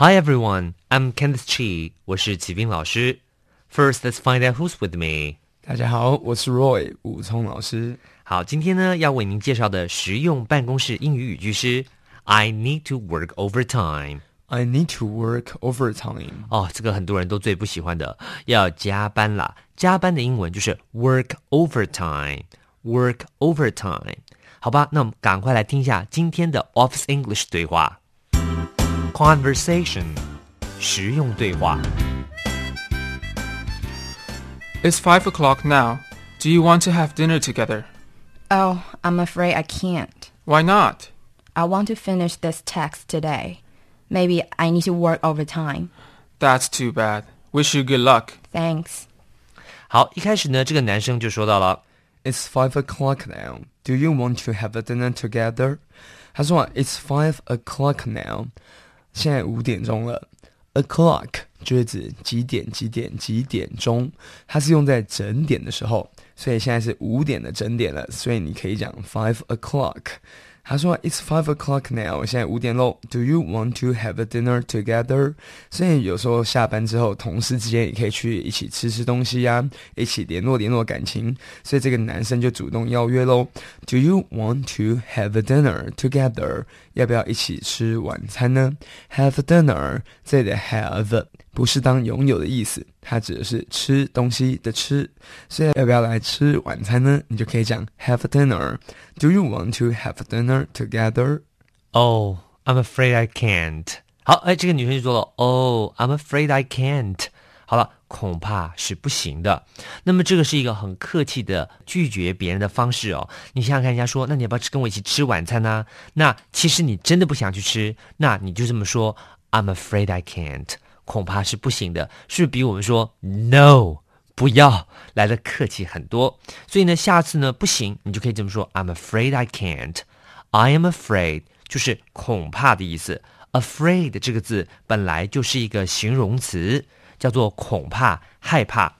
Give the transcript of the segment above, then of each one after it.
Hi everyone, I'm Kenneth Chi. 我是启斌老师。First, let's find out who's with me. 大家好，我是 Roy 武聪老师。好，今天呢要为您介绍的实用办公室英语语句是 I need to work overtime。 I need to work overtime. 哦，这个很多人都最不喜欢的，要加班啦。加班的英文就是 work overtime。work overtime。好吧，那我们赶快来听一下今天的 Office English 对话。 Conversation，实用对话。 It's five o'clock now. Do you want to have dinner together? Oh, I'm afraid I can't. Why not? I want to finish this text today. Maybe I need to work overtime. That's too bad. Wish you good luck. Thanks. 好，一开始呢，这个男生就说到了 It's five o'clock now. Do you want to have a dinner together? 他说啊，It's five o'clock now. 现在五点钟了。O'clock 就是指几点几点几点钟，它是用在整点的时候，所以现在是五点的整点了，所以你可以讲 five o'clock。他说：“It's five o'clock now，现在五点喽。Do you want to have a dinner together？” 所以有时候下班之后，同事之间也可以去一起吃吃东西呀、一起联络联络感情。所以这个男生就主动邀约喽。Do you want to have a dinner together？要不要一起吃晚餐呢？Have a dinner，这里的 have 不是当拥有的意思，它指的是吃东西的吃。所以要不要来吃晚餐呢？你就可以讲 have a dinner。Do you want to have a dinner together？Oh, I'm afraid I can't. 好，哎，这个女生就说了，Oh, I'm afraid I can't. 好了，恐怕是不行的。那么这个是一个很客气的拒绝别人的方式哦。你想想看，人家说，那你要不要跟我一起吃晚餐呢、那其实你真的不想去吃，那你就这么说，I'm afraid I can't. 恐怕是不行的，是比我们说 No 不要来的客气很多？所以呢，下次呢不行，你就可以这么说，I'm afraid I can't. I am afraid 就是恐怕的意思。Afraid 这个字本来就是一个形容词，叫做恐怕、害怕。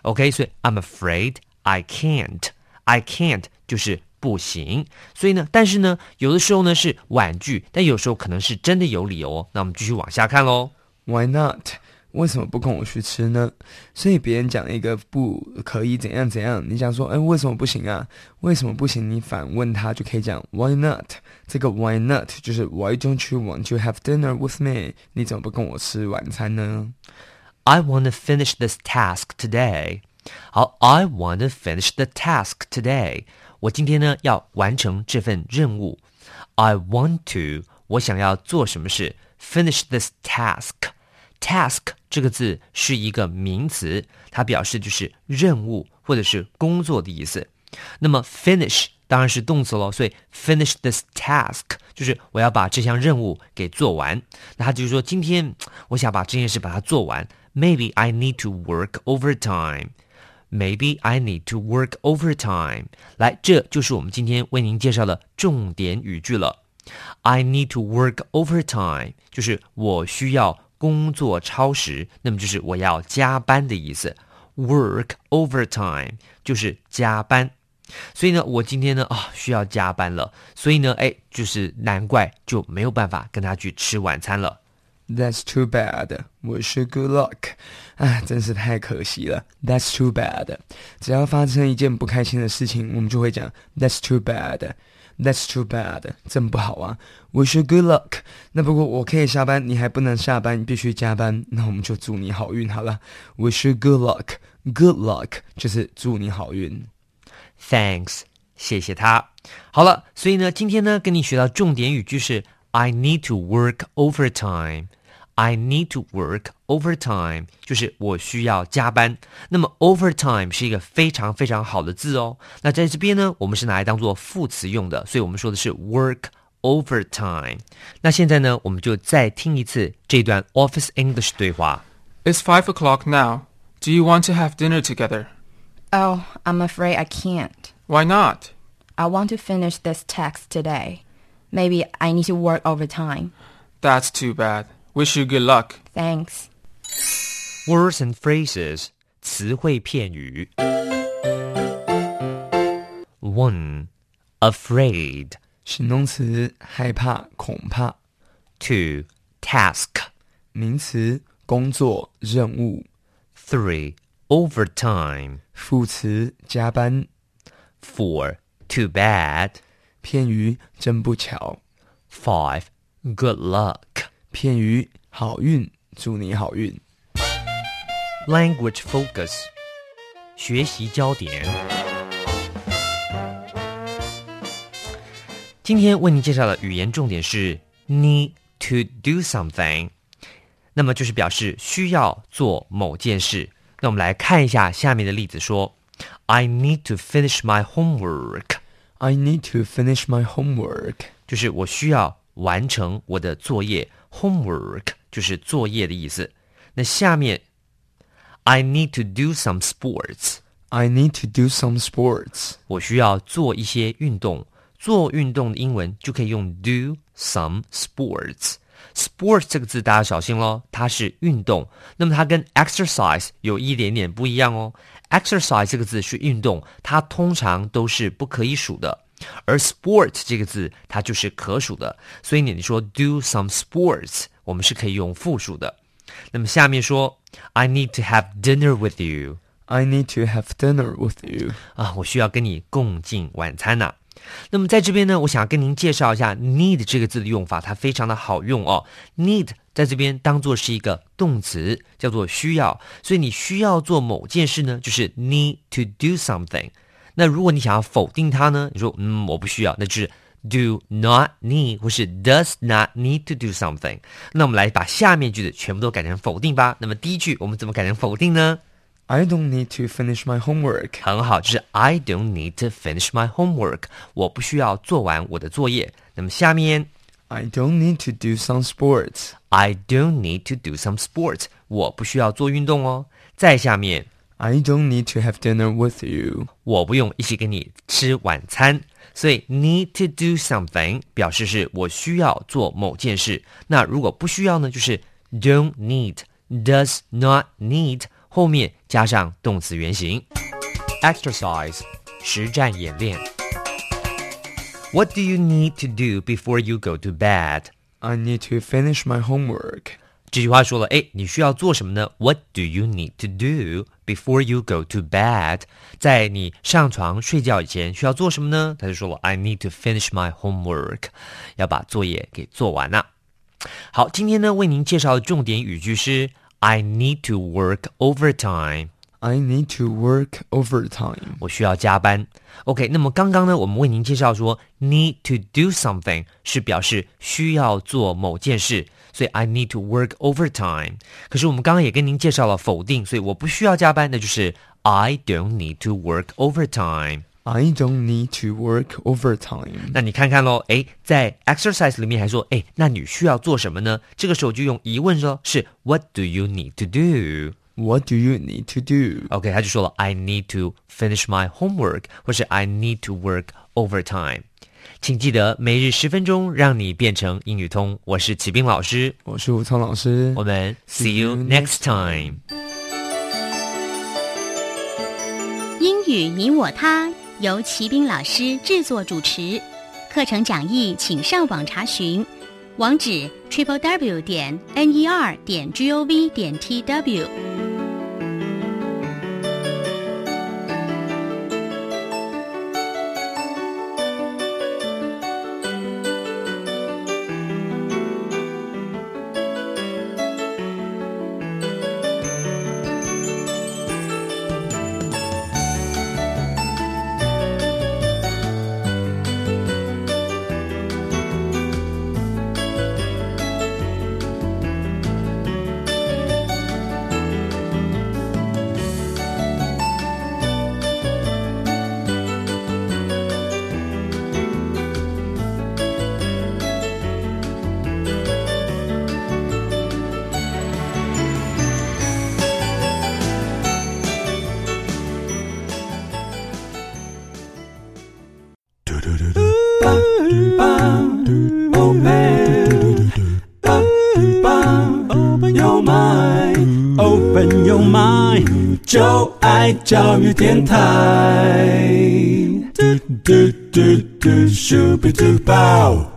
OK，所以 I'm afraid I can't. I can't 就是不行。所以呢，但是呢，有的时候呢是婉拒，但有时候可能是真的有理由哦。那我们继续往下看喽。Why not？为什么不跟我去吃呢？所以别人讲一个不可以怎样怎样，你讲说，哎，为什么不行啊？为什么不行？你反问他就可以讲 Why not？这个 Why not 就是 Why don't you want to have dinner with me？你怎么不跟我吃晚餐呢？I want to finish this task today. 好，I want to finish the task today. 我今天呢要完成这份任务。I want to，我想要做什么事？Finish this task. Task 这个字是一个名词，它表示就是任务或者是工作的意思。那么 finish 当然是动词喽，所以 finish this task 就是我要把这项任务给做完。那他就是说，今天我想把这件事把它做完。Maybe I need to work overtime. Maybe I need to work overtime. 来，这就是我们今天为您介绍的重点语句了。I need to work overtime，就是我需要工作超时，那么就是我要加班的意思。Work overtime 就是加班。所以呢，我今天呢啊、需要加班了，所以呢，哎，就是难怪就没有办法跟他去吃晚餐了。That's too bad. Wish good luck. 啊，真是太可惜了。That's too bad. 只要发生一件不开心的事情，我们就会讲 That's too bad. That's too bad. 真不好啊。Wish you good luck. 那不过我可以下班，你还不能下班，必须加班。那我们就祝你好运好了。Wish you good luck. Good luck 就是祝你好运。Thanks，谢谢他。好了，所以呢，今天呢，跟你学到重点语句是 I need to work overtime。I need to work overtime，就是我需要加班。那么 overtime 是一个非常非常好的字哦。那在这边呢，我们是拿来当做副词用的，所以我们说的是 work overtime。那现在呢，我们就再听一次这段 Office English 对话。 It's five o'clock now. Do you want to have dinner together? Oh, I'm afraid I can't. Why not? I want to finish this text today. Maybe I need to work overtime. That's too bad. Wish you good luck. Thanks. Words and phrases 词汇片语。One, afraid. 形容词害怕、恐怕。 Two, task. 名词工作、任务。 Three, overtime. 副词加班。 Four, too bad. 片语真不巧。 Five, good luck. 片语好运，祝你好运。 Language focus 学习焦点。今天为您介绍的语言重点是 need to do something，那么就是表示需要做某件事。那我们来看一下下面的例子说：I need to finish my homework， I need to finish my homework. 就是我需要 完成我的作业。Homework 就是作业的意思。那下面 I need to do some sports，I need to do some sports. 我需要做一些运动。做运动的英文就可以用 do some sports。Sports 这个字大家小心喽，它是运动，那么它跟 exercise 有一点点不一样哦。exercise 这个字是运动，它通常都是不可以数的，而 sport 这个字它就是可数的，所以呢，你说 do some sports，我们是可以用复数的。那么下面说，I need to have dinner with you。I need to have dinner with you. 啊，我需要跟你共进晚餐呐、那么在这边呢，我想要跟您介绍一下 need 这个字的用法，它非常的好用哦。need 在这边当做是一个动词，叫做需要，所以你需要做某件事呢，就是 need to do something。那如果你想要否定它呢，你说嗯我不需要，那就是 do not need 或是 does not need to do something。那我们来把下面句子全部都改成否定吧。那么第一句我们怎么改成否定呢？ I don't need to finish my homework. 很好，就是 I don't need to finish my homework，我不需要做完我的作业。那么下面 I don't need to do some sports. I don't need to do some sports，我不需要做运动哦。再下面 I don't need to have dinner with you. 我不用一起跟你吃晚餐，所以 need to do something 表示是我需要做某件事。那如果不需要呢，就是 don't need does not need 后面加上动词原形。Exercise 实战演练。What do you need to do before you go to bed？ I need to finish my homework. 这句话说了，哎，你需要做什么呢？What do you need to do before you go to bed？在你上床睡觉以前需要做什么呢？他就说了，I need to finish my homework，要把作业给做完呐、好，今天呢为您介绍的重点语句是 I need to work overtime。 I need to work overtime. 我需要加班。OK，那么刚刚呢，我们为您介绍说，need to do something 是表示需要做某件事， 所以 I need to work overtime。可是我们刚刚也跟您介绍了否定，所以我不需要加班，那就是 I don't need to work overtime。 I don't need to work overtime. 那你看看喽，诶，在 exercise 里面还说，诶，那你需要做什么呢？这个时候就用疑问说，是 What do you need to do？ What do you need to do? OK，他就说了，I need to finish my homework，或是 I need to work overtime。 请记得每日十分钟，让你变成英语通。我是启兵老师，我是吴聪老师。我们 see you next time。英语你我他由齐兵老师制作主持，课程讲义请上网查询，网址 triple w 点 n e r 点 g o v 点 t w。，Open your mind，，Open your mind. 就爱教育电台。嘟嘟嘟嘟，Shoopie doo bao。